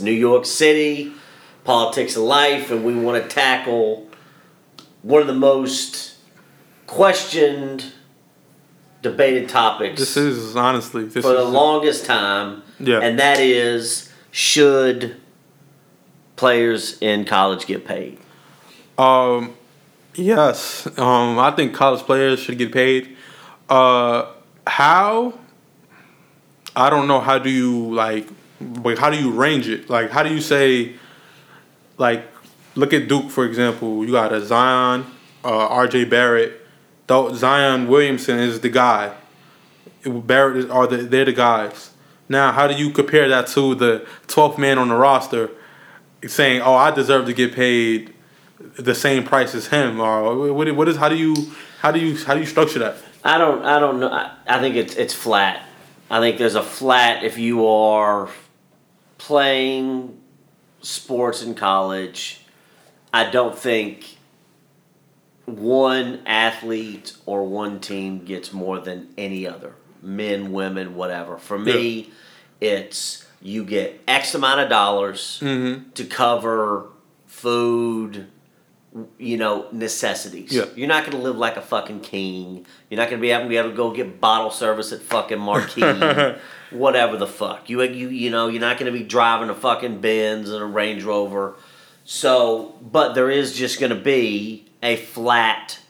New York City, politics of life, and we want to tackle one of the most questioned, debated topics This is honestly this for the longest time, Yeah. and that is should players in college get paid? um yes. Um I think college players should get paid. Uh how I don't know how do you like like how do you range it? Like how do you say like look at Duke for example, you got a Zion, uh RJ Barrett, though Zion Williamson is the guy. Barrett is, are the they're the guys. Now, how do you compare that to the 12th man on the roster saying, "Oh, I deserve to get paid the same price as him"? Or what? What is? How do you? How do you? How do you structure that? I don't. I don't know. I, I think it's it's flat. I think there's a flat if you are playing sports in college. I don't think one athlete or one team gets more than any other. Men, women, whatever. For me, it's you get X amount of dollars Mm-hmm. to cover food, you know, necessities. Yeah. You're not going to live like a fucking king. You're not going to be able to be able to go get bottle service at fucking Marquee, whatever the fuck. You you you know, you're not going to be driving a fucking Benz and a Range Rover. So, but there is just going to be a flat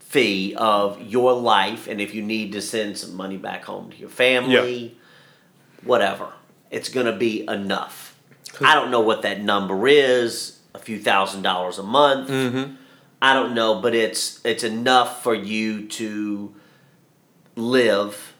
fee of your life and if you need to send some money back home to your family, whatever. It's going to be enough. I don't know what that number is, a few thousand dollars a month. Mm-hmm. I don't know, but it's it's enough for you to live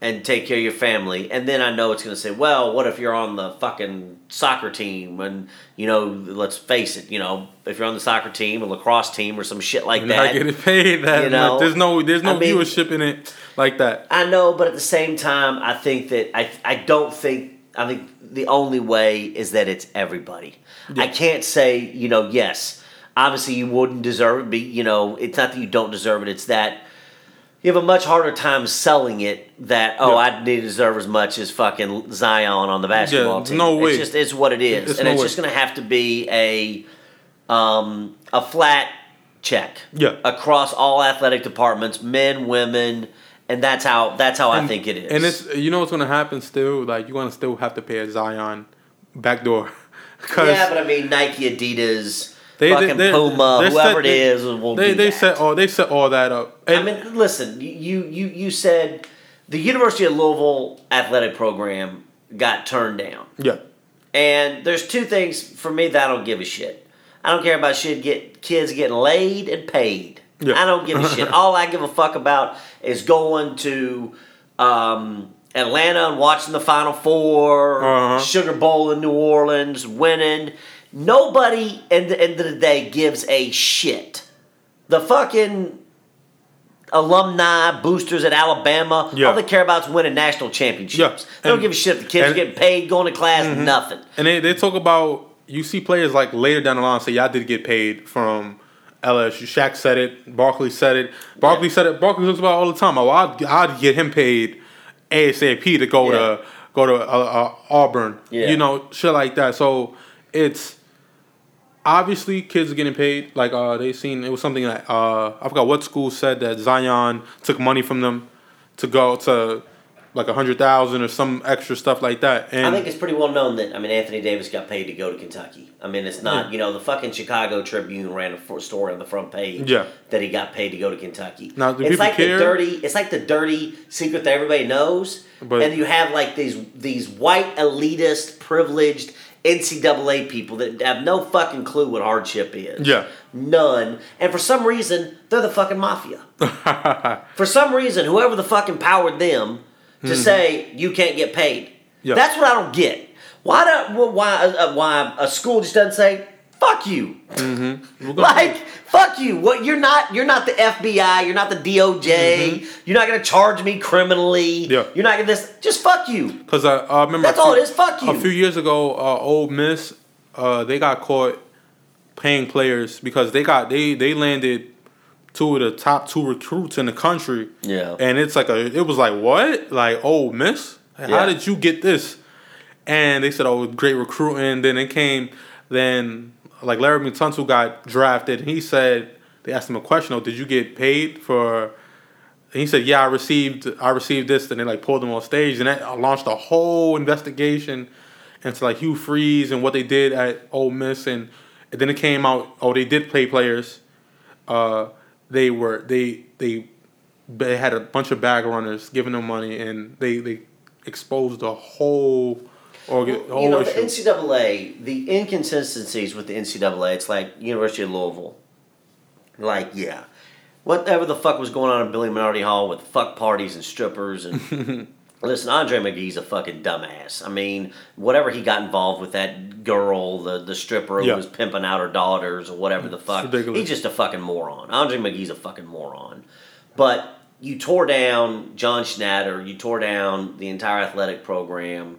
and take care of your family. And then I know it's going to say, well, what if you're on the fucking soccer team and you know, let's face it, you know, if you're on the soccer team, a lacrosse team, or some shit like You're that. not getting paid that you know, much. There's no. There's no I mean- viewership in it like that. I know, but at the same time, I think that I I don't think I think the only way is that it's everybody. I can't say you know yes. Obviously, you wouldn't deserve it. Be you know, it's not that you don't deserve it. It's that you have a much harder time selling it. That oh, Yeah. I didn't deserve as much as fucking Zion on the basketball there's team. no way. It's just it's what it is, It's and no it's way. just going to have to be a um, a flat check Yeah. across all athletic departments, men, women, and that's how that's how I think it is. And it's you know what's gonna happen still. Like you're gonna still have to pay a Zion backdoor. Yeah, but I mean Nike, Adidas, They- they- fucking they- Puma, they're whoever set- it is, will they do they that. set all they set all that up. I mean, listen, you you you said the University of Louisville athletic program got turned down, yeah, and there's two things for me that I don't give a shit. I don't care about shit get kids getting laid and paid. Yeah. I don't give a shit. All I give a fuck about is going to um, Atlanta and watching the Final 4 Uh-huh. Sugar Bowl in New Orleans, winning. Nobody at the end of the day gives a shit. The fucking alumni boosters at Alabama, Yeah. all they care about is winning national championships. Yeah. They don't give a shit if the kids are and- Mm-hmm. getting paid, going to class, nothing. and they, they talk about you see players like later down the line say, "Yeah, I did get paid from LSU." Shaq said it. Barkley said it. Barkley said it. Barkley talks about it all the time. Oh, I'd, I'd get him paid ASAP to go Yeah. to go to uh, uh, Auburn. Yeah. You know, shit like that. So it's obviously kids are getting paid. Like uh, they seen it was something that uh, I forgot what school said that Zion took money from them to go to like a hundred thousand or some extra stuff like that. And I think it's pretty well known that I mean Anthony Davis got paid to go to Kentucky. I mean it's not Yeah. you know the fucking Chicago Tribune ran a story on the front page Yeah. that he got paid to go to Kentucky. Now, do it's people like care? the dirty it's like the dirty secret that everybody knows, But- and you have like these these white elitist privileged NCAA people that have no fucking clue what hardship is. Yeah. None. And for some reason, they're the fucking mafia. For some reason, whoever the fuck empowered them to say you can't get paid. Mm-hmm. Yeah. That's what I don't get. Why do why uh, why a school just doesn't say fuck you? Gonna- Like fuck you. What you're not you're not the FBI. You're not the DOJ. You're not gonna charge me criminally. Mm-hmm. Yeah. You're not gonna this. Just fuck you. Because I, I remember That's a few- all it is, fuck you. A few years ago, uh, Ole Miss, uh, they got caught paying players because they got they they landed two of the top two recruits in the country. Yeah. And it's like a it was like what like Ole Miss, Like, Yeah. how did you get this? and they said, "Oh, great recruiting." Then it came, then like Larry Tunsil got drafted, and he said they asked him a question: "Oh, did you get paid for?" And he said, "Yeah, I received I received this." And they like pulled him on stage, and that launched a whole investigation into like Hugh Freeze and what they did at Ole Miss, and, and then it came out. Oh, they did pay players. Uh, they were they they they had a bunch of bag runners giving them money, and they they exposed the whole. Or, Well, whole you know, the. NCAA, the inconsistencies with the NCAA, it's like University of Louisville. Like, yeah. Whatever the fuck was going on in Billy Minardi Hall with fuck parties and strippers and. Listen, Andre McGee's a fucking dumbass. I mean, whatever he got involved with that girl, the, the stripper who Yeah. was pimping out her daughters or whatever the fuck. He's just a fucking moron. Andre McGee's a fucking moron. But you tore down John Schnatter, you tore down the entire athletic program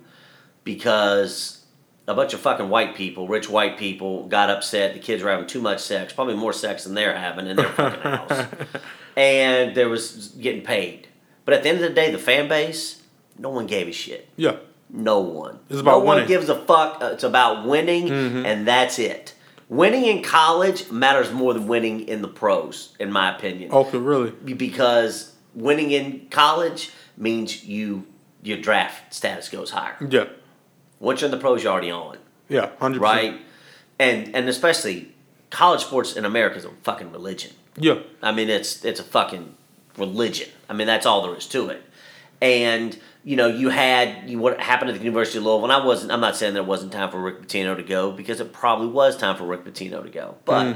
because a bunch of fucking white people, rich white people, got upset. The kids were having too much sex, probably more sex than they're having in their fucking house. And there was getting paid. But at the end of the day, the fan base, no one gave a shit. Yeah, No one. It's about no one winning. gives a fuck. Uh, It's about winning, and that's it. Winning in college matters more than winning in the pros, in my opinion okay, really. because winning in college means you your draft status goes higher. Yeah, Once you're in the pros, you're already on, yeah, hundred right? And and especially college sports in America is a fucking religion. Yeah, I mean, it's it's a fucking religion. I mean, that's all there is to it. And you know, you had you, what happened at the University of Louisville. And I wasn't. I'm not saying there wasn't time for Rick Pitino to go because it probably was time for Rick Pitino to go. But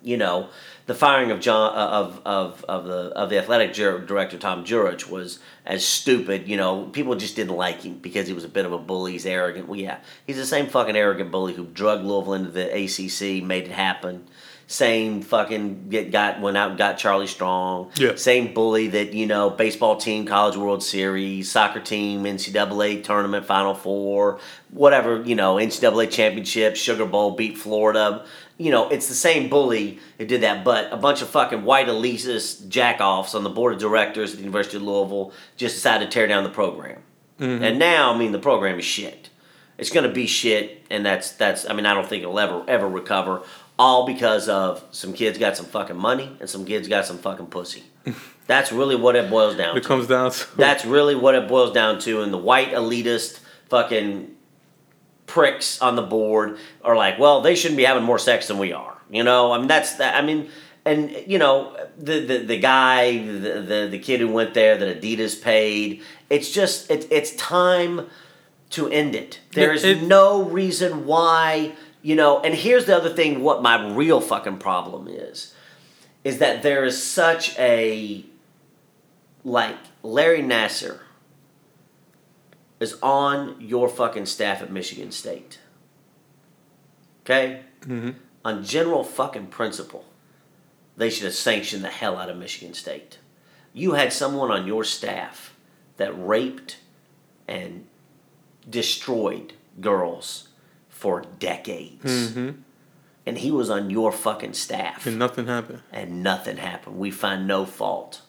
you know, the firing of John uh, of of of the of the athletic director Tom Jurich was as stupid. You know, people just didn't like him because he was a bit of a bully. He's arrogant. Well, yeah, he's the same fucking arrogant bully who drug Louisville into the ACC, made it happen. Same fucking get got went out and got Charlie Strong. Yeah. Same bully that you know baseball team, college World Series, soccer team, NCAA tournament, Final Four, whatever you know, NCAA championship, Sugar Bowl, beat Florida. You know, it's the same bully that did that, but a bunch of fucking white elitist jackoffs on the board of directors at the University of Louisville just decided to tear down the program. Mm-hmm. And now, I mean, the program is shit. It's going to be shit, and that's that's. I mean, I don't think it'll ever ever recover. All because of some kids got some fucking money and some kids got some fucking pussy. That's really what it boils down it to. comes down to That's really what it boils down to. And the white elitist fucking pricks on the board are like, well, they shouldn't be having more sex than we are. You know, I mean, that's that. I mean, and you know, the the, the guy, the, the the kid who went there that Adidas paid. It's just it, it's time to end it. There is It- no reason why. You know, and here's the other thing. What my real fucking problem is, is that there is such a like Larry Nassar is on your fucking staff at Michigan State. Okay? Mhm. On general fucking principle, they should have sanctioned the hell out of Michigan State. You had someone on your staff that raped and destroyed girls for decades. Mhm. And he was on your fucking staff and nothing happened. and nothing happened. We find no fault.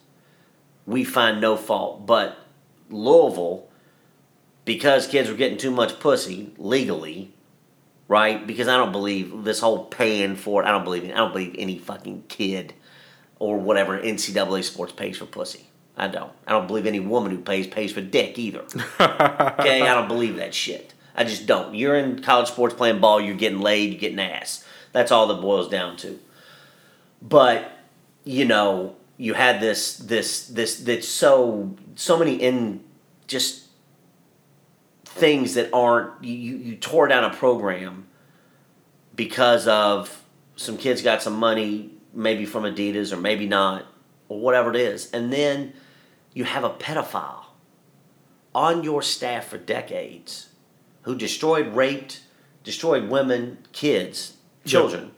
We find no fault. But Louisville, because kids were getting too much pussy legally, right? Because I don't believe this whole paying for it. I don't believe it. I don't believe any fucking kid or whatever NCAA sports pays for pussy. I don't. I don't believe any woman who pays pays for dick either. Okay, I don't believe that shit. I just don't. You're in college sports playing ball, you're getting laid, you're getting ass. That's all that boils down to. But, you know, you had this this this that's so so many in just things that aren't you, you you tore down a program because of some kids got some money maybe from Adidas or maybe not or whatever it is. And then you have a pedophile on your staff for decades who destroyed, raped, destroyed women, kids, children,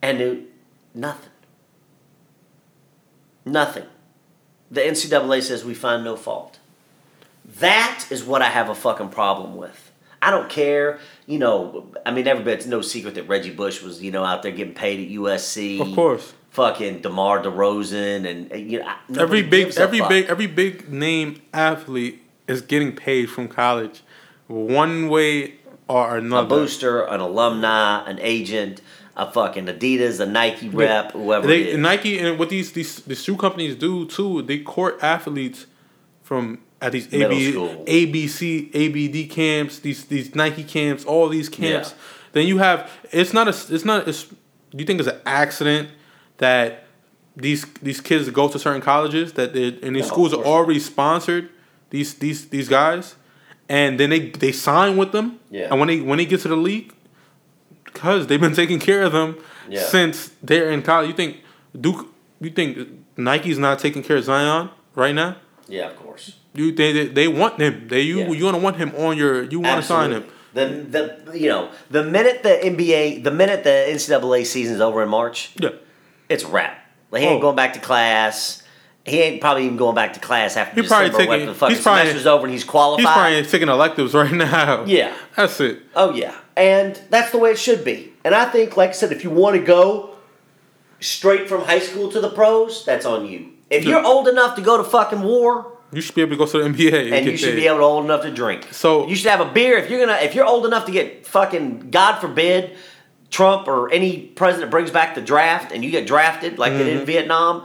and knew nothing. Nothing. The NCAA says we find no fault. That is what I have a fucking problem with. I don't care, you know. I mean, everybody's no secret that Reggie Bush was, you know, out there getting paid at USC. Of course. Fucking DeMar DeRozan and you know Every big every big every big name athlete is getting paid from college. one way or another. A booster, an alumni, an agent, a fucking Adidas, a Nike rep, whoever They it is. Nike and what these these the shoe companies do too. They court athletes from at these AB. ABC ABD camps, these these Nike camps, all these camps. Yeah. Then you have it's not a it's not it's. You think it's an accident that these these kids go to certain colleges that they and these No, schools are already sponsored these these these guys, and then they they sign with them. Yeah. And when they when they get to the league, because they've been taking care of them Yeah. since they're in college. You think Duke? You think Nike's not taking care of Zion right now? yeah, of course. You they they, they want him. They you Yeah. you want to want him on your. You want to sign him. The, the you know the minute the NBA the minute the NCAA season's over in March, Yeah. It's wrap. Like, he ain't Oh. going back to class. He ain't probably even going back to class after he's probably December when taking- the fucking he's probably- semester's over and he's qualified. He's probably taking electives right now. Yeah. That's it. Oh yeah, and that's the way it should be. And I think, like I said, if you want to go straight from high school to the pros, that's on you. If you're old enough to go to fucking war, You should be able to go to the NBA and you should be able to old enough to drink. So- you should have a beer if you're gonna if you're old enough to get fucking God forbid Trump or any president brings back the draft and you get drafted like they did Mm-hmm. in Vietnam.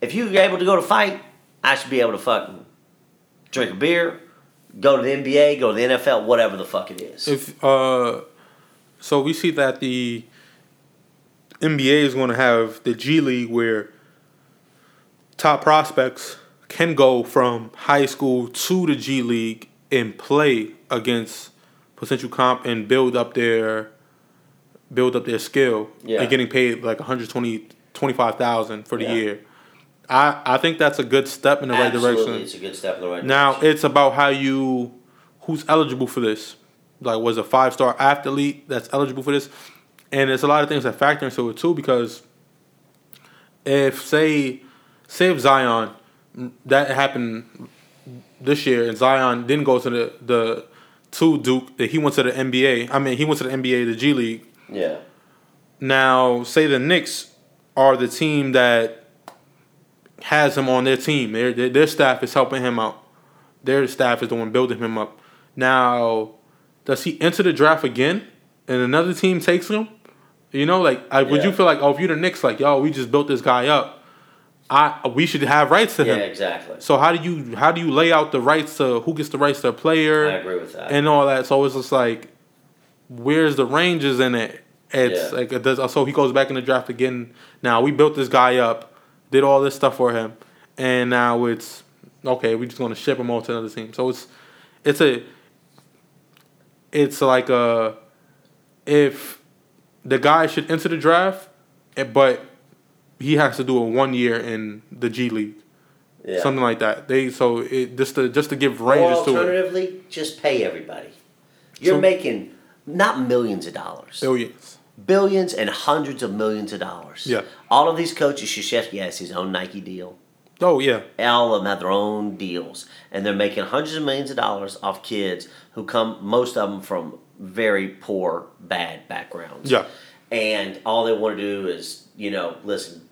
If you're able to go to fight, I should be able to fucking drink a beer, go to the NBA, go to the NFL, whatever the fuck it is. If uh, so we see that the NBA is going to have the G League where top prospects can go from high school to the G League and play against potential comp and build up their build up their skill Yeah. and getting paid like 120 25,000 for the Yeah. year. I I think that's a good step in the right Absolutely, direction. it's a good step in the right Now direction. Now it's about how you, who's eligible for this. Like, was a five star athlete that's eligible for this, and there's a lot of things that factor into it too. Because if say, say if Zion, that happened this year, and Zion didn't go to the the to Duke, that he went to the NBA. I mean, he went to the NBA, the G League. Yeah, Now, say the Knicks are the team that has him on their team. Their, their their staff is helping him out. Their staff is the one building him up. Now, does he enter the draft again, and another team takes him? You know, like, I, would you feel like, oh, if you're the Knicks, like, yo, we just built this guy up, I we should have rights to yeah, him. Yeah, exactly. So how do you how do you lay out the rights to who gets the rights to a player? I agree with that. and all that. So it's just like, where's the ranges in it? It's Yeah. like it does. So he goes back in the draft again. Now we built this guy up, did all this stuff for him, and now it's okay. We're just gonna ship him on to another team. So it's it's a it's like a if the guy should enter the draft, eh, but he has to do a one year in the G League, yeah. something like that. They so it just to just to give or ranges to it. alternatively, just pay everybody. You're So- making not millions of dollars, Billions. billions and hundreds of millions of dollars. Yeah. All of these coaches, Krzyzewski has his own Nike deal. Oh yeah. All of them have their own deals, and they're making hundreds of millions of dollars off kids who come, most of them from very poor, bad backgrounds. Yeah. And all they want to do is, you know, listen,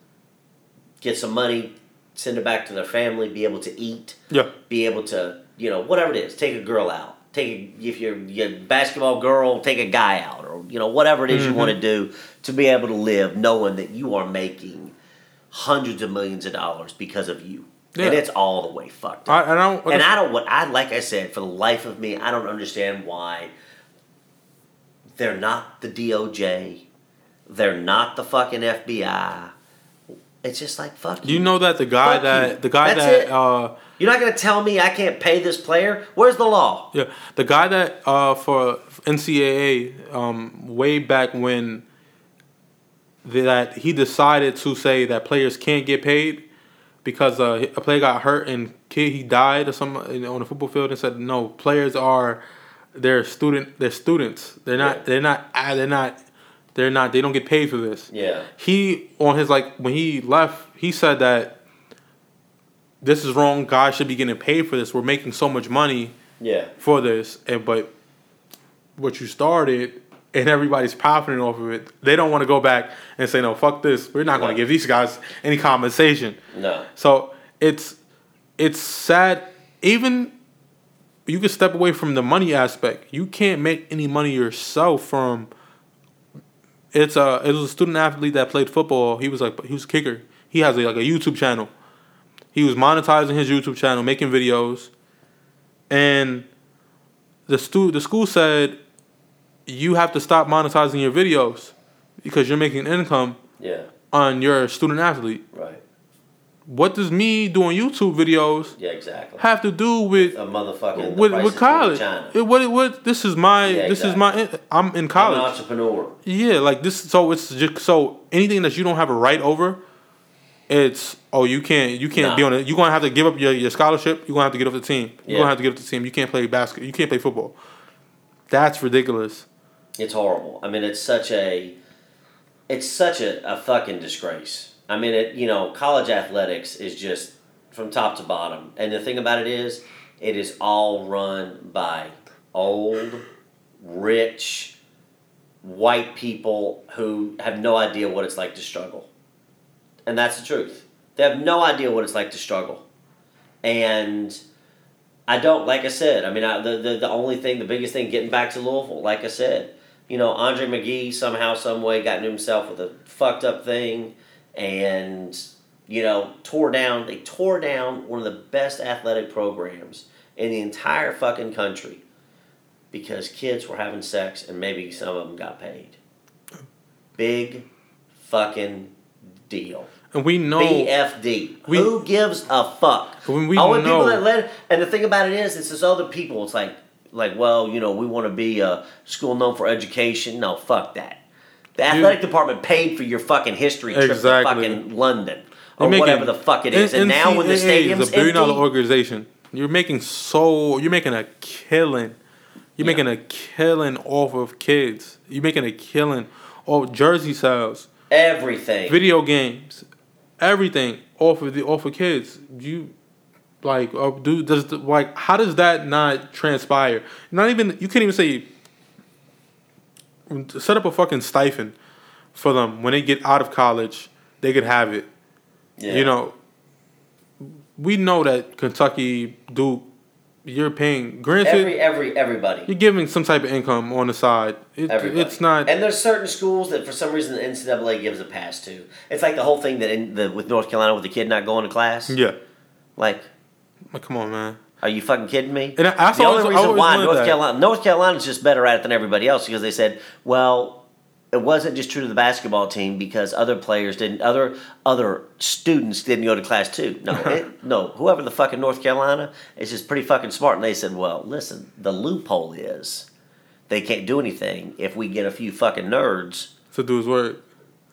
get some money, send it back to their family, be able to eat, Yeah. be able to, you know, whatever it is, take a girl out. Take a, if you're, you're a basketball girl, take a guy out, or you know whatever it is you want to mm-hmm. do to be able to live, knowing that you are making hundreds of millions of dollars because of you, and it's all the way fucked up. I, I don't. and I don't what I like. I said for the life of me, I don't understand why they're not the DOJ, they're not the fucking FBI. It's just like fuck you You know that the guy Fuck that you. the guy That's that it. uh You're not gonna tell me I can't pay this player. Where's the law? yeah the guy that uh for NCAA um way back when that he decided to say that players can't get paid because uh, a player got hurt and kid he died or something on the football field and said no players are they're student they're students they're not Yeah. they're not they're not they're not they don't get paid for this Yeah. he on his like when he left he said that this is wrong guys should be getting paid for this we're making so much money Yeah. for this and but what you started and everybody's profiting off of it they don't want to go back and say no fuck this we're not going to give these guys any compensation No. so it's it's sad even you can step away from the money aspect. You can't make any money yourself from. It's a it was a student athlete that played football. He was like he was a kicker. He has a, like a YouTube channel. He was monetizing his YouTube channel, making videos, and the stu the school said you have to stop monetizing your videos because you're making income Yeah. on your student athlete. Right. What does me doing YouTube videos Yeah. Exactly. have to do with A motherfucking with, with college? China. It, what what this is my Yeah, this is my I'm in I'm an college. entrepreneur. Yeah, like this. So it's just so anything that you don't have a right over, it's oh you can't you can't be on it. You're gonna have to give up your, your scholarship. You're gonna have to get off the team. You're Yeah. gonna have to get off the team. You can't play basketball. You can't play football. That's ridiculous. It's horrible. I mean, it's such a, it's such a, a fucking disgrace. I mean, it you know, college athletics is just from top to bottom. And the thing about it is, it is all run by old, rich, white people who have no idea what it's like to struggle. And that's the truth. They have no idea what it's like to struggle. And I don't, like I said, I mean, I, the, the, the only thing, the biggest thing, getting back to Louisville, like I said, you know, Andre McGee somehow, some way got into himself with a fucked up thing and, you know, tore down, they tore down one of the best athletic programs in the entire fucking country because kids were having sex and maybe some of them got paid. Big fucking deal. And we know BFD. We- Who gives a fuck? When we Only people know- that let and the thing about it is, it's this other people. It's like, like, well, you know, we want to be a school known for education. No, fuck that. The athletic department paid for your fucking history trip Exactly. to fucking London or whatever the fuck it is. And, now when the NCAA stadium's is a billion dollar empty, organization, you're making so you're making a killing. You're Yeah. making a killing off of kids. You're making a killing off jersey sales, everything. video games, everything off of the off of kids. You like uh, do does the, like how does that not transpire? Not even you can't even say set up a fucking stipend for them when they get out of college. They could have it. Yeah. You know, we know that Kentucky, Duke, you're paying. Granted, every every everybody. you're giving some type of income on the side. It, Everybody. it's not. And there's certain schools that for some reason the NCAA gives a pass to. It's like the whole thing that in the with North Carolina with the kid not going to class. yeah, Like, like, come on, man. Are you fucking kidding me? And I- that's the only I reason why North that. Carolina North Carolina's just better at it than everybody else because they said, well, it wasn't just true to the basketball team because other players didn't other other students didn't go to class too. No, it, no, whoever the fucking North Carolina is just pretty fucking smart, and they said, well, listen, the loophole is they can't do anything if we get a few fucking nerds To do his work.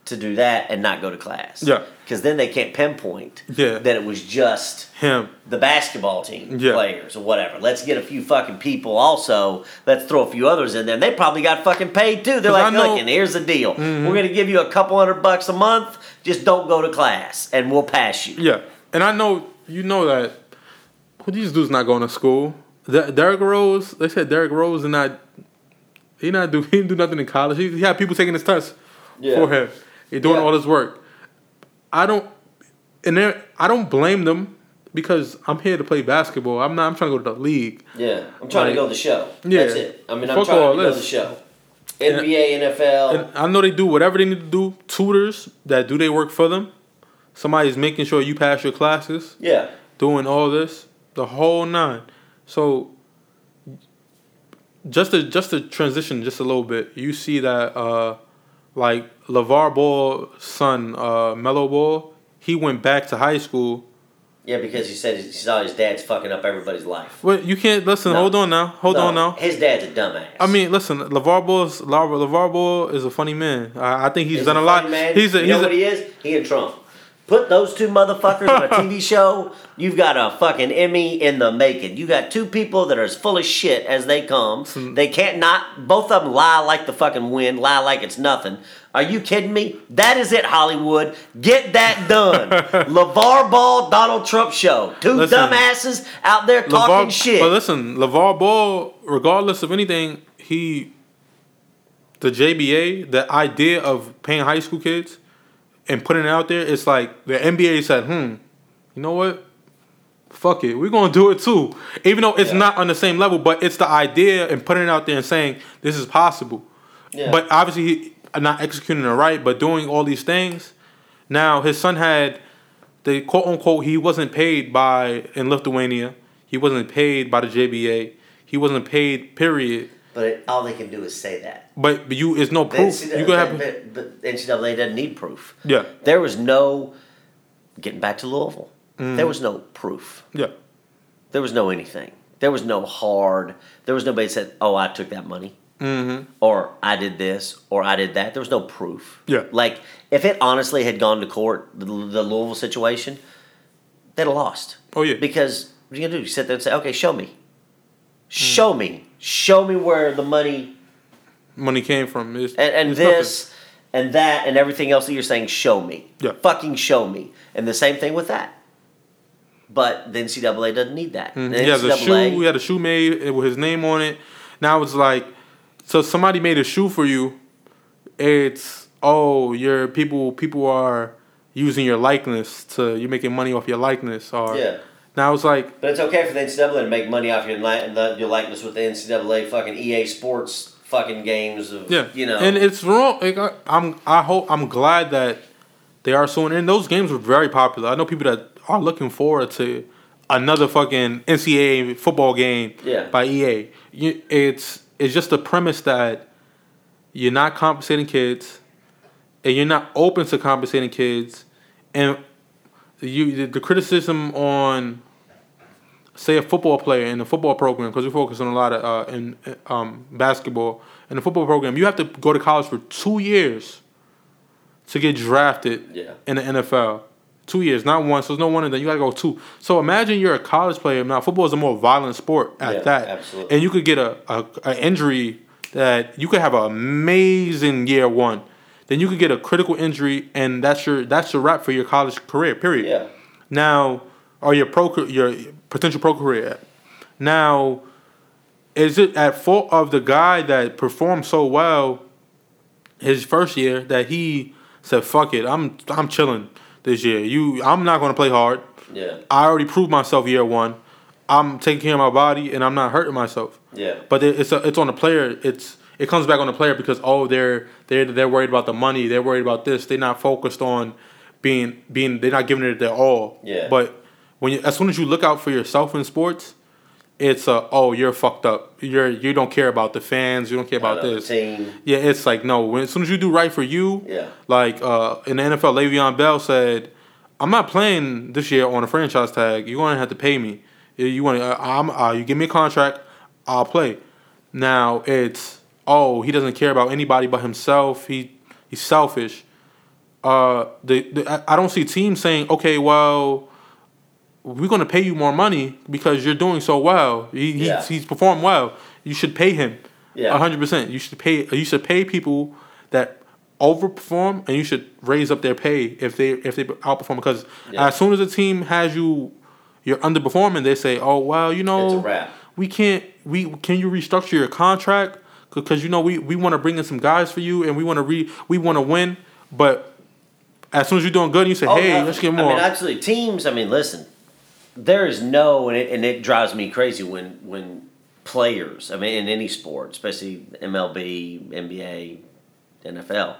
To do that and not go to class. Yeah. because then they can't pinpoint Yeah. that it was just Him. the basketball team Yeah. players or whatever. Let's get a few fucking people also. Let's throw a few others in there. They probably got fucking paid too. They're like, know- Mm-hmm. look, and here's the deal. We're gonna give you a couple hundred bucks a month. Just don't go to class, and we'll pass you. Yeah, and I know you know that. Well, these dudes not going to school. De- Derrick Rose. They said Derrick Rose did not. He not do. He didn't do nothing in college. He, he had people taking his tests Yeah. for him. He doing Yeah. all this work. I don't. And there, I don't blame them because I'm here to play basketball. I'm not. I'm trying to go to the league. Yeah, I'm trying Like- to go to the show. Yeah. That's it. I mean, I'm trying to go to the show. NBA, NFL. And I know they do whatever they need to do. Tutors that do their work for them. Somebody's making sure you pass your classes. yeah, doing all this, the whole nine. So just to just to transition just a little bit, you see that uh like LaVar Ball's son, uh Melo Ball, he went back to high school. yeah, because he said he saw his dad's fucking up everybody's life. But you can't listen, No. hold on now. Hold No, on now. His dad's a dumbass. I mean, listen, LaVar Ball's LaVar Ball is a funny man. I, I think he's He's done a, a lot. Man. He's a you he's know a, what he is? He and Trump. Put those two motherfuckers on a TV show. You've got a fucking Emmy in the making. You got two people that are as full of shit as they come. Hmm. They can't not. Both of them lie like the fucking wind. Lie like it's nothing. Are you kidding me? That is it, Hollywood. Get that done. LaVar Ball, Donald Trump show. Two Listen. dumbasses out there talking LaVar, shit. But listen, LaVar Ball, regardless of anything, he the JBA, the idea of paying high school kids and putting it out there, it's like the NBA said, hmm, you know what? fuck it, we're gonna do it too. Even though it's Yeah. not on the same level, but it's the idea and putting it out there and saying this is possible. Yeah. But obviously, not executing it right, but doing all these things. Now his son had the quote unquote he wasn't paid by in Lithuania. He wasn't paid by the JBA. He wasn't paid. Period. But it, all they can do is say that. But, but you, it's no The proof. NCAA, You could have, but, but NCAA doesn't need proof. yeah, There was no getting back to Louisville. Mm. There was no proof. yeah, There was no anything. There was no hard. There was nobody said, "Oh, I took that money," mm-hmm. or "I did this," or "I did that." There was no proof. Yeah. Like if it honestly had gone to court, the, the Louisville situation, they'd have lost. Oh yeah, Because what are you gonna do? You sit there and say, "Okay, show me. Show me, show me where the money money came from. It's, and, and it's this and that and everything else that you're saying, show me. Yeah. Fucking show me. And the same thing with that. But the NCAA doesn't need that. nothing. Mm-hmm. He has a NCAA shoe. He had a shoe made with his name on it. Now it's like, so somebody made a shoe for you. It's oh, your people people are using your likeness to you're making money off your likeness. Or Yeah. Now it's like But it's okay for the NCAA to make money off your, li- your likeness with the NCAA fucking EA Sports fucking games of, Yeah, you know. and it's wrong. Like, I, I'm, I hope, I'm glad that they are suing. And those games were very popular. I know people that are looking forward to another fucking NCAA football game Yeah. by EA. You, it's, it's just the premise that you're not compensating kids, and you're not open to compensating kids, and you the, the criticism on say a football player in the football program because we focus on a lot of uh, in um, basketball in the football program you have to go to college for two years to get drafted Yeah. in the NFL two years not one so there's no one in that you gotta go two so imagine you're a college player now football is a more violent sport at Yeah, that absolutely. and you could get a, a, a injury that you could have an amazing year one then you could get a critical injury and that's your that's your wrap for your college career period yeah. now, or your pro your potential pro career. Now, is it at fault of the guy that performed so well his first year that he said, "Fuck it, I'm I'm chilling this year. You, I'm not going to play hard. Yeah. I already proved myself year one. I'm taking care of my body and I'm not hurting myself." Yeah. But it- it's a, it's on the player. It's it comes back on the player because oh they're they're they're worried about the money. They're worried about this. They're not focused on being being. They're not giving it their all. Yeah. But when you, as soon as you look out for yourself in sports, it's a oh you're fucked up. You're you don't care about the fans. You don't care about this. Team. Yeah, it's like no. When as soon as you do right for you, Yeah. like uh, in the NFL, Le'Veon Bell said, "I'm not playing this year on a franchise tag. You're going to have to pay me. You want to? I'm. Uh, you give me a contract, I'll play." Now it's oh he doesn't care about anybody but himself. He he's selfish. Uh, the, the I- don't see teams saying okay, well, we're going to pay you more money because you're doing so well. He, he Yeah. he's performed well. You should pay him. Yeah. hundred percent. You should pay. You should pay people that overperform, and you should raise up their pay if they if they outperform. Because Yeah. as soon as a team has you, you're underperforming, they say, "Oh well, you know, It's a wrap. we can't. We can you restructure your contract because you know we we want to bring in some guys for you, and we want to re we want to win, but." As soon as you're doing good, you say, Oh, "Hey, no, let's get more." I more." mean, absolutely. Teams. I mean, listen. There is no, and it, and it drives me crazy when when players. I mean, in any sport, especially MLB, NBA, NFL,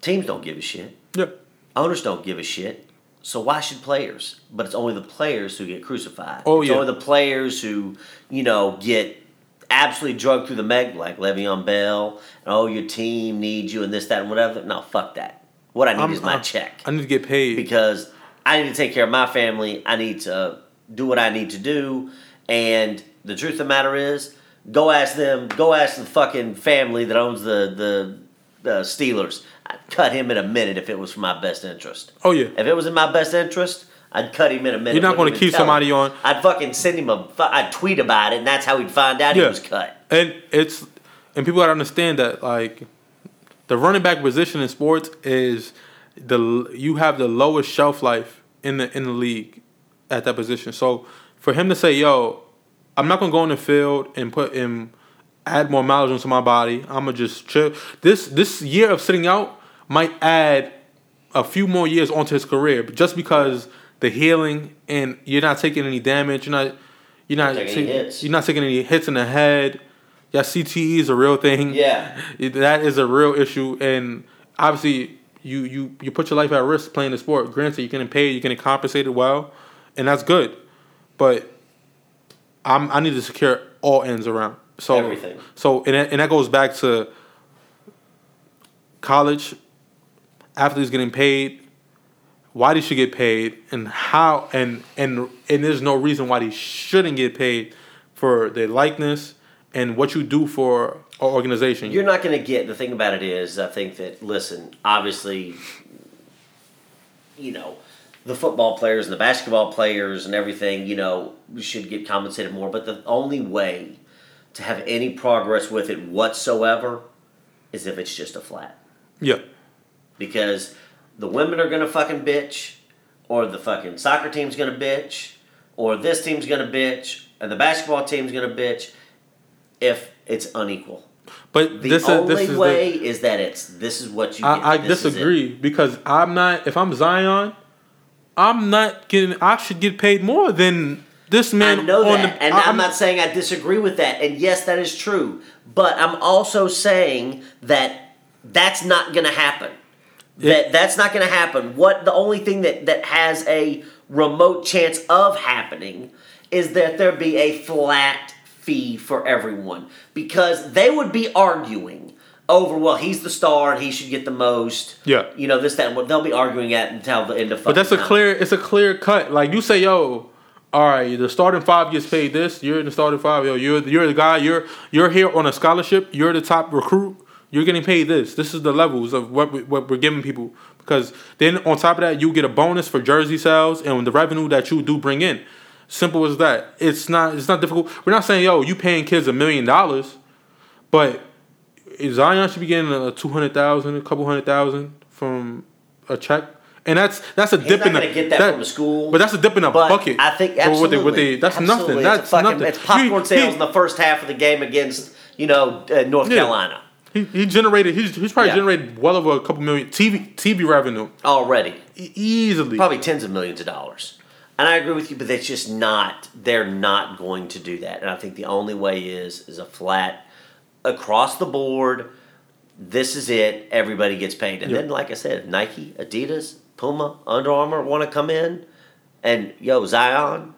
teams don't give a shit. yeah, Owners don't give a shit. So why should players? But it's only the players who get crucified. Oh, it's yeah. only the players who, you know, get absolutely drugged through the meg like Le'Veon Bell. And, oh, your team needs you and this, that, and whatever. No, fuck that. What I need I'm- is my I'm- check I need to get paid. because I need to take care of my family. I need to do what I need to do. And the truth of the matter is, go ask them. Go ask the fucking family that owns the the, the Steelers. I'd cut him in a minute if it was for my best interest. oh yeah, If it was in my best interest, I'd cut him in a minute. You're not gonna keep somebody him. on- I'd fucking send him a. I'd tweet about it, and that's how he'd find out he was cut. And it's and people gotta understand that like the running back position in sports is the you have the lowest shelf life in the in the league at that position. So for him to say, "Yo, I'm not gonna go in the field and put in add more mileage onto my body. I'm gonna just chill." This this year of sitting out might add a few more years onto his career, just because the healing, and you're not taking any damage. You're not. You're not. Taking any hits. You're not taking any hits in the head. Yeah, CTE is a real thing. Yeah. That is a real issue, and obviously you you you put your life at risk playing the sport. Granted, you're getting paid, you're getting compensated well, and that's good, but I'm I need to secure all ends around. So Everything. So and that, and that goes back to college athletes getting paid. Why they should get paid and how and and and there's no reason why they shouldn't get paid for their likeness and what you do for our organization. You're not going to get the thing about it is I think that listen, obviously, you know, the football players and the basketball players and everything, you know, should get compensated more. But the only way to have any progress with it whatsoever is if it's just a flat. yeah. because the women are gonna fucking bitch, or the fucking soccer team's gonna bitch, or this team's gonna bitch, and the basketball team's gonna bitch if it's unequal. But The this only is this is way the, is that it's this is what you. I, I is disagree because I'm not. If I'm Zion, I'm not getting. I should get paid more than this man. I know on that, the, and I- I'm, not saying I disagree with that. And yes, that is true. But I'm also saying that that's not going to happen. That that's not going to happen. What the only thing that that has a remote chance of happening is that there be a flat fee for everyone because they would be arguing over well he's the star and he should get the most Yeah. you know this that and what they'll be arguing at until the end of But that's a time. clear. It's a clear cut. Like you say, yo. All right, the starting five gets paid this. You're in the starting five. Yo, you're you're the guy. You're you're here on a scholarship. You're the top recruit. You're getting paid this. This is the levels of what we, what we're giving people. Because then on top of that, you get a bonus for jersey sales and the revenue that you do bring in. Simple as that. It's not it's not difficult. We're not saying yo, you paying kids a million dollars, but Zion should be getting a two hundred thousand, a couple hundred thousand from a check. And that's that's a He's dip not in the get that from the school, but that's a dip in a But bucket. I think for what absolutely. they, what they, that's Absolutely. nothing. It's That's fucking, nothing. It's popcorn He- sales he- in the first half of the game against you know uh, North Yeah. Carolina He, he generated. He's, he's probably Yeah. generated well over a couple million TV TV revenue already, e- easily. probably tens of millions of dollars. And I agree with you, but that's just not. They're not going to do that. And I think the only way is is a flat across the board. This is it. Everybody gets paid, and Yeah. then, like I said, Nike, Adidas, Puma, Under Armour want to come in, and yo Zion,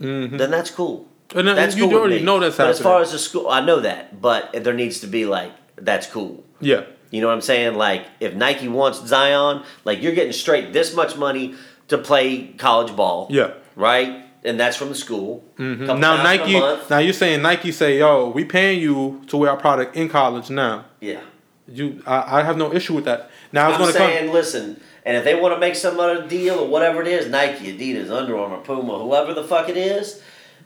Mhm. then that's cool. And That's you cool already know that's But as far as the school, I know that, but there needs to be like that's cool. Yeah, You know what I'm saying? Like if Nike wants Zion, like you're getting straight this much money to play college ball. yeah. Right? And that's from the school. Mhm. Now Nike. Now you're saying Nike say, "Yo, we paying you to wear our product in college now." Yeah. You, I, I have no issue with that. Now I'm going to saying, come. listen, and if they want to make some other deal or whatever it is, Nike, Adidas, Under Armour, Puma, whoever the fuck it is,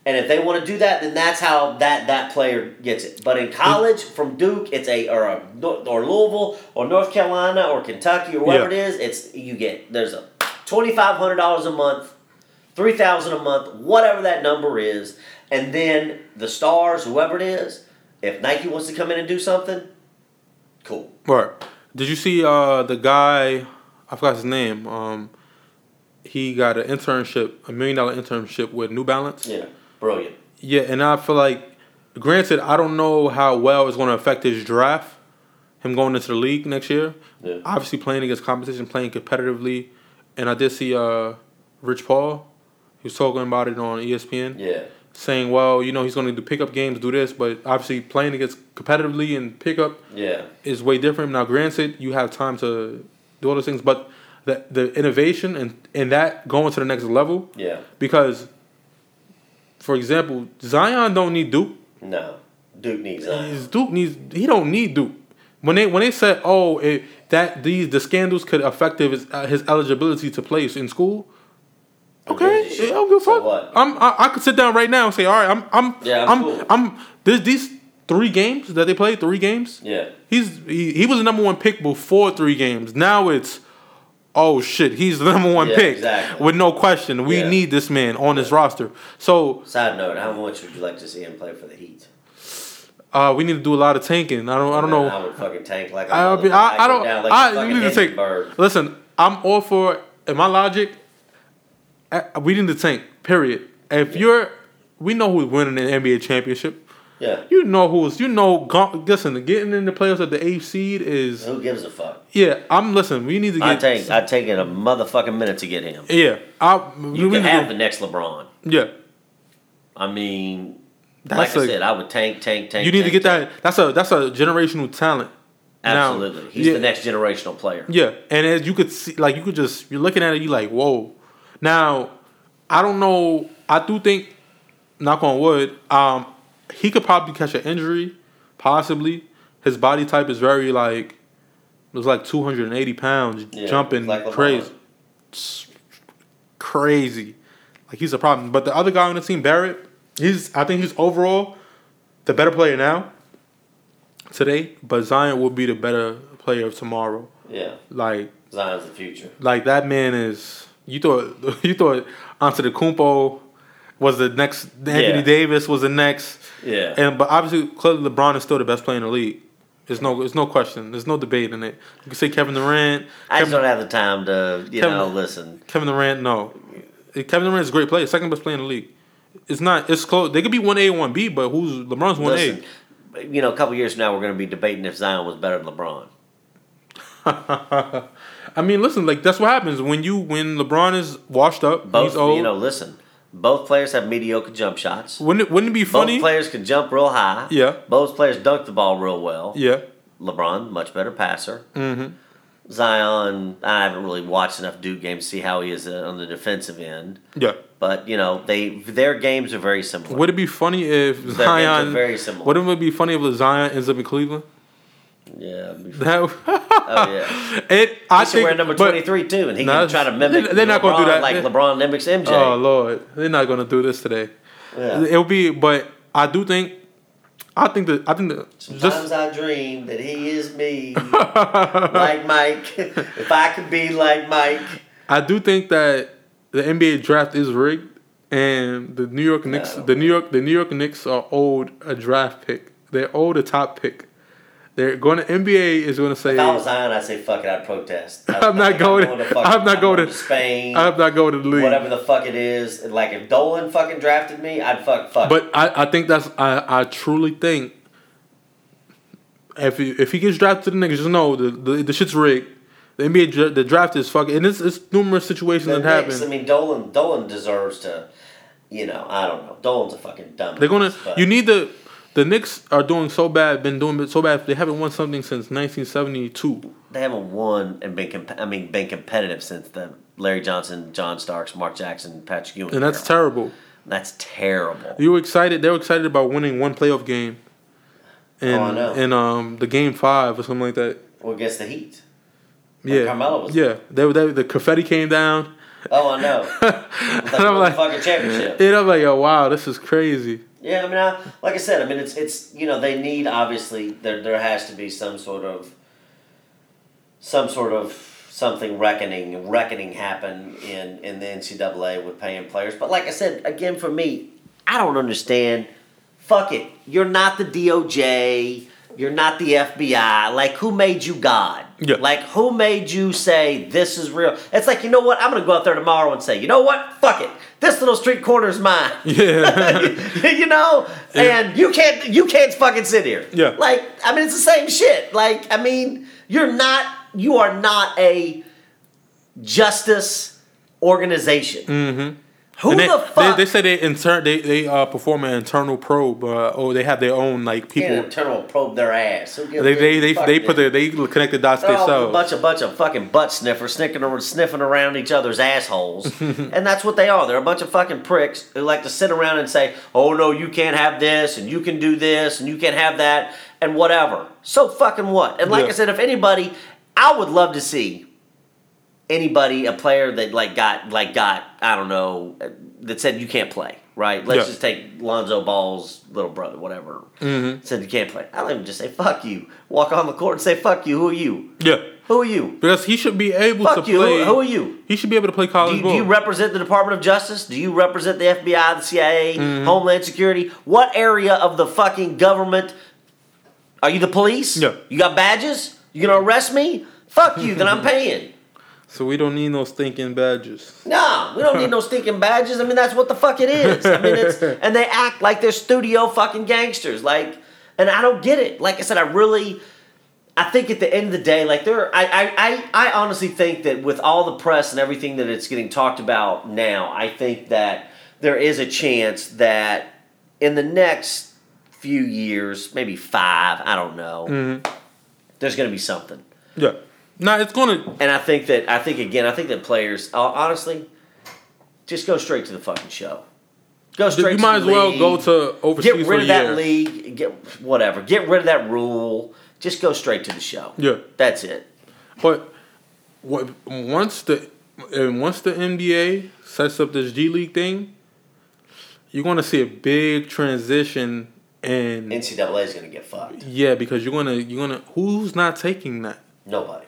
and if they want to do that, then that's how that that player gets it. But in college, from Duke, it's a or a, or Louisville or North Carolina or Kentucky or whatever Yeah. it is, it's you get there's a twenty five hundred dollars a month, three thousand a month, whatever that number is, and then the stars, whoever it is, if Nike wants to come in and do something, cool. Right. Did you see uh, the guy? I forgot his name. Um, he got an internship, a million dollar internship with New Balance. Yeah, brilliant. Yeah, and I feel like, granted, I don't know how well it's going to affect his draft, him going into the league next year. Yeah. Obviously, playing against competition, playing competitively, and I did see uh, Rich Paul. He was talking about it on ESPN, Yeah. saying, "Well, you know, he's going to do pickup games, do this, but obviously playing against competitively and pickup Yeah. is way different. Now, granted, you have time to do all those things, but the the innovation and and that going to the next level Yeah. because, for example, Zion don't need Duke. No. Duke needs Zion. Duke needs he don't need Duke. When they when they said oh it, that these the scandals could affect his uh, his eligibility to play in school. Okay, gives a shit. I don't give a So fuck. what? I'm I, I could sit down right now and say all right I'm I'm Yeah, I'm I'm cool. I'm, this these three games that they played three games. Yeah. He's he, he was the number one pick before three games. Now it's oh shit, he's the number one Yeah, pick exactly. with no question. We Yeah. need this man on this roster. So Side note: How much would you like to see him play for the Heat? uh, we need to do a lot of tanking. I don't I don't know. I would fucking tank like a I, motherfucker. I, I don't. like I a fucking you need to take. Listen, I'm all for. In my logic, uh, we need to tank. Period. If you're, we know who's winning the NBA championship. Yeah. You know who's. You know. Listen, getting in the playoffs at the eighth seed is. Who gives a fuck? Yeah, I'm. Listen, we need to get... I take I take it a motherfucking minute to get him. Yeah, I. You can have the next LeBron. Yeah, I mean, That's like I a- said, I would tank, tank, tank. you need to get tank. that. That's a that's a generational talent. Now, Absolutely, he's yeah. the next generational player. Yeah, and as you could see, like you could just you're looking at it, you're like, whoa. Now, I don't know. I do think, knock on wood, um, he could probably catch an injury, possibly. His body type is very like, it was like 280 pounds, Yeah, jumping like crazy, crazy. Like he's a problem. But the other guy on the team, Barrett, he's I think he's overall the better player now. Today, but Zion will be the better player of tomorrow. Yeah, Like Zion's the future. like that man is. You thought you thought Antetokounmpo was the next. Anthony Yeah. Davis was the next. Yeah, And but obviously, clearly LeBron is still the best player in the league. There's no, there's no question. There's no debate in it. You can say Kevin Durant. I just Kevin, don't have the time to, you Kevin- know, listen. Kevin Durant, no. Kevin Durant is a great player, second best player in the league. It's not. It's close. They could be one A one B, but who's LeBron's one A? you know, a couple years from now, we're going to be debating if Zion was better than LeBron. I mean, listen, like that's what happens when you when LeBron is washed up. Both, he's old. you know, listen. Both players have mediocre jump shots. wouldn't it, wouldn't it be funny? Both players can jump real high. Yeah. Both players dunk the ball real well. Yeah. LeBron, much better passer. Mm-hmm. Zion, I haven't really watched enough Duke games to see how he is uh, on the defensive end. Yeah. But you know, they their games are very similar. Would it be funny if Their games are Zion? very similar. Wouldn't it be funny if Zion ends up in Cleveland? Yeah. That, Oh yeah. it. I He think. wear number twenty three too, and he Nah, can try to mimic. they're- not gonna do that. like LeBron mimics MJ. Oh Lord, they're not gonna do this today. yeah. It'll be, but I do think. I think that I think that Sometimes just I dream that he is me, like Mike. if I could be like Mike, I do think that the NBA draft is rigged, and the New York Knicks, No. the New York, the New York Knicks are owed a draft pick. They're owed a top pick. They're going to NBA is going to say if I was Zion, I'd say fuck it. I'd protest. I'd- I'm not like, going- to fucking- I'm not going to- Spain. I'm not going to the league. whatever the fuck it is. Like if Dolan fucking drafted me, I'd fuck fuck. But I, I think that's I, I truly think if he, if he gets drafted to the Knicks, just know the, the the shit's rigged. The NBA the draft is fucking and it's, it's numerous situations the that Knicks, I mean, Dolan Dolan deserves to. You know, I don't know. Dolan's a fucking dumb. They're gonna you need the the Knicks are doing so bad, been doing so bad. They haven't won something since 1972. They haven't won and been. Comp- I mean, been competitive since the Larry Johnson, John Starks, Mark Jackson, Patrick Ewing. And that's era. terrible. That's terrible. You were excited. They were excited about winning one playoff game. In, Oh, I know. in um the game five or something like that. Well, against the Heat. When Yeah, Carmelo was. yeah. They, were- they the confetti came down. Oh, I know. Like I'm like- fucking championship. And I'm like, oh wow, this is crazy. Yeah, I mean, I, like I said, I mean, it's it's you know they need obviously there there has to be some sort of some sort of something reckoning reckoning happen in in the NCAA with paying players. But like I said, again, for me, I don't understand. Fuck it, you're not the DOJ. You're not the FBI. Like, who made you God? Yeah. Like, who made you say this is real? It's like, you know what? I'm gonna go out there tomorrow and say, you know what? Fuck it. This little street corner is mine. Yeah. you know, and you can't you can't fucking sit here. Yeah. Like I mean, it's the same shit. Like I mean, you're not you are not a justice organization. Mm-hmm. Who. And they, the fuck? They, they say they intern they they uh, perform an internal probe uh, or they have their own like people. can't internal probe their ass. Who gives They they they, fuck, they put their they connect the dots They're all a bunch of bunch of fucking butt sniffers sniffing around, sniffing around each other's assholes, and that's what they are. They're a bunch of fucking pricks who like to sit around and say, "Oh no, you can't have this, and you can do this, and you can't have that, and whatever." So fucking what? And like Yeah. I said, if anybody, I would love to see anybody, a player that like got like got I don't know that said you can't play. Right? Let's Yeah. just take Lonzo Ball's little brother, whatever. Mm-hmm. Said you can't play. I let him just say fuck you. Walk on the court and say fuck you. Who are you? Yeah, Who are you? because he should be able Fuck to you. play. Who, who are you? He should be able to play Do college you, ball. do you represent the Department of Justice? Do you represent the FBI, the CIA, Mm-hmm. Homeland Security? What area of the fucking government? Are you the police? Yeah. You got badges? You gonna arrest me? Fuck you. then I'm paying. So we don't need no stinking badges. No, we don't need no stinking badges. I mean, that's what the fuck it is. I mean, it's and they act like they're studio fucking gangsters. Like, and I don't get it. Like I said, I really, I think at the end of the day, like there, I, I, I, I honestly think that with all the press and everything that it's getting talked about now, I think that there is a chance that in the next few years, maybe five, I don't know, mm-hmm. there's going to be something. Yeah. Nah, it's gonna. And I think that I think again, I think that players uh, honestly just go straight to the fucking show. Go straight. You to might as well go to overseas Get rid of that year. league. Get whatever. Get rid of that rule. Just go straight to the show. Yeah. That's it. But what once the and once the NBA sets up this G League thing, you're gonna see a big transition And NCAA is gonna get fucked. yeah because you're gonna you're gonna who's not taking that. Nobody.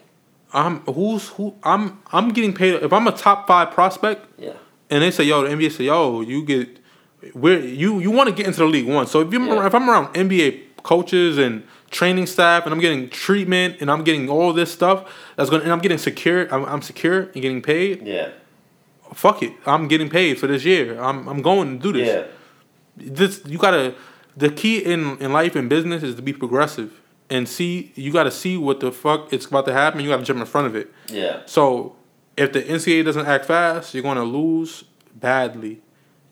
I'm who's who I'm I'm getting paid if I'm a top five prospect Yeah. and they say yo the NBA say yo you get where you you want to get into the league one so if you Yeah. if I'm around NBA coaches and training staff and I'm getting treatment and I'm getting all this stuff that's gonna and I'm getting secure I'm, I'm secure and getting paid Yeah. fuck it I'm getting paid for this year I'm I'm going to do this Yeah. this you gotta the key in in life and business is to be progressive and see you gotta see what the fuck it's about to happen you gotta jump in front of it Yeah. so if the NCAA doesn't act fast, you're gonna lose badly.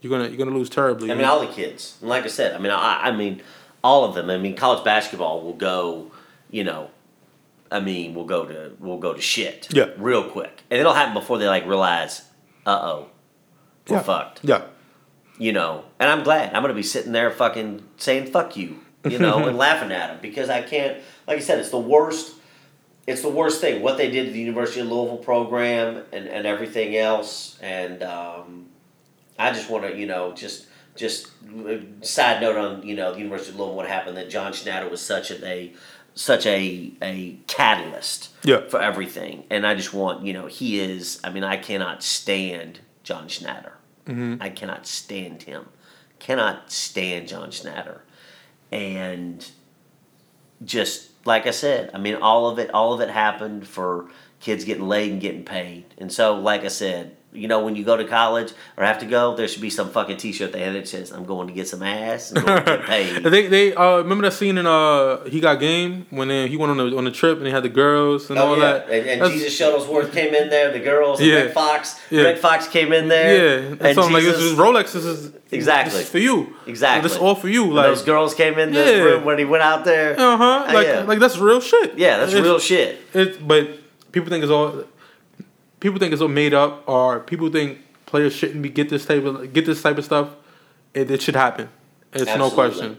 You're gonna you're gonna lose terribly. I mean, all the kids. And like I said, I mean, I, I mean, all of them. I mean, college basketball will go. You know, I mean, we'll go to we'll go to shit. Yeah. Real quick, and it'll happen before they like realize, uh oh, we're Yeah. fucked. yeah, You know, and I'm glad. I'm gonna be sitting there fucking saying fuck you. You know, and laughing at them because I can't. Like I said, it's the worst. It's the worst thing what they did to the University of Louisville program and, and everything else. And um, I just want to, you know, just just uh, side note on you know the University of Louisville what happened that John Schnatter was such a, a such a a catalyst Yeah. for everything, and I just want you know he is. I mean, I cannot stand John Schnatter. I cannot stand him. Cannot stand John Schnatter, and just like I said, I mean, all of it, all of it happened for kids getting laid and getting paid. And so, like I said, you know, when you go to college or have to go, there should be some fucking T-shirt they have that says, "I'm going to get some ass and going to get paid." they they uh remember that scene in uh he got game when uh, he went on the on the trip and he had the girls and Oh all yeah, that. and, and Jesus Shuttlesworth came in there. The girls, and Yeah. Rick Fox, Yeah. Rick Fox came in there. Yeah, and and so I'm like, this is Rolex. This is Exactly. This is for you. Exactly. This is all for you. and Like, those girls came in the Yeah. room when he went out there. uh huh. Like, yeah. like that's real shit. Yeah, that's It's- real shit. It's but people think it's all people think it's all made up, or people think players shouldn't be get this type of get this type of stuff. It, it should happen. It's no question.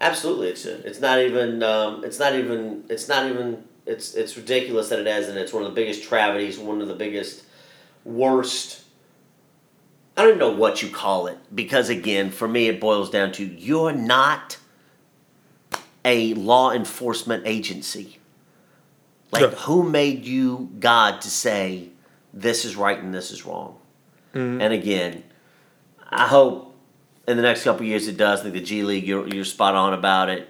Absolutely, it should. It's not even. Um, it's not even. It's not even. It's it's ridiculous that it has, and it's one of the biggest travesties. One of the biggest, worst. I don't know what you call it because again, for me, it boils down to you're not a law enforcement agency. Like, Yeah. who made you God to say this is right and this is wrong? Mm-hmm. And again, I hope in the next couple years it does. I think the G League, you're, you're spot on about it.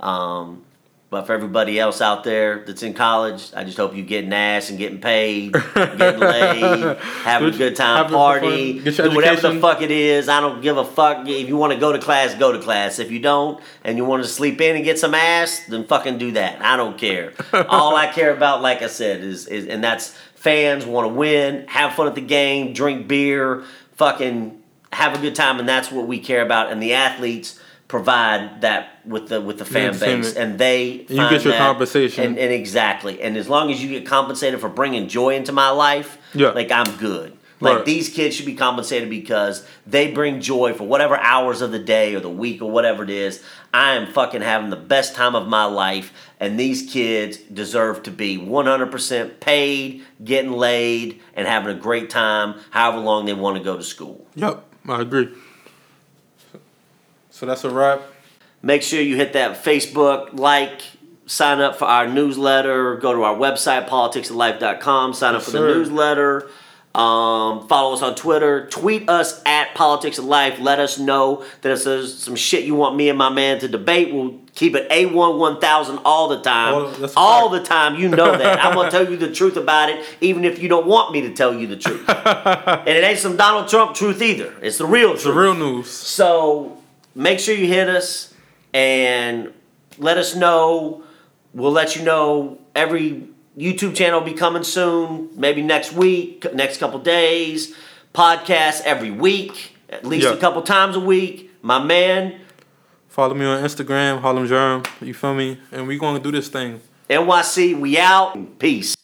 Um, but for everybody else out there that's in college, I just hope you getting ass and getting paid, getting laid, having a Good- time, party, fun, get your do whatever the fuck it is. I don't give a fuck. If you want to go to class, go to class. If you don't and you want to sleep in and get some ass, then fucking do that. I don't care. All I care about, like I said, is, is and that's fans want to win, have fun at the game, drink beer, fucking have a good time, and that's what we care about. And the athletes provide that with the with the fan base, and they you get your that- compensation. And, and exactly, and as long as you get compensated for bringing joy into my life, Yeah. like I'm good. Like Right. these kids should be compensated because they bring joy for whatever hours of the day or the week or whatever it is. I am fucking having the best time of my life, and these kids deserve to be 100% paid, getting laid, and having a great time, however long they want to go to school. Yep, I agree. So that's a wrap. Make sure you hit that Facebook like, sign up for our newsletter, go to our website, politicsoflife.com, sign up Yes, for the sir. newsletter. Um, follow us on Twitter. Tweet us at Politics of Life. Let us know that if there's some shit you want me and my man to debate, we'll Keep it A1 1000 all the time. A all fact. the time. You know that. I'm going to tell you the truth about it, even if you don't want me to tell you the truth. and it ain't some Donald Trump truth either. It's the real truth. The real news. So make sure you hit us and let us know. We'll let you know every YouTube channel will be coming soon, maybe next week, next couple days. Podcast every week, at least Yeah. a couple times a week. My man, Follow me on Instagram, Harlem Jerm. You feel me? And we gonna do this thing. NYC, we out. Peace.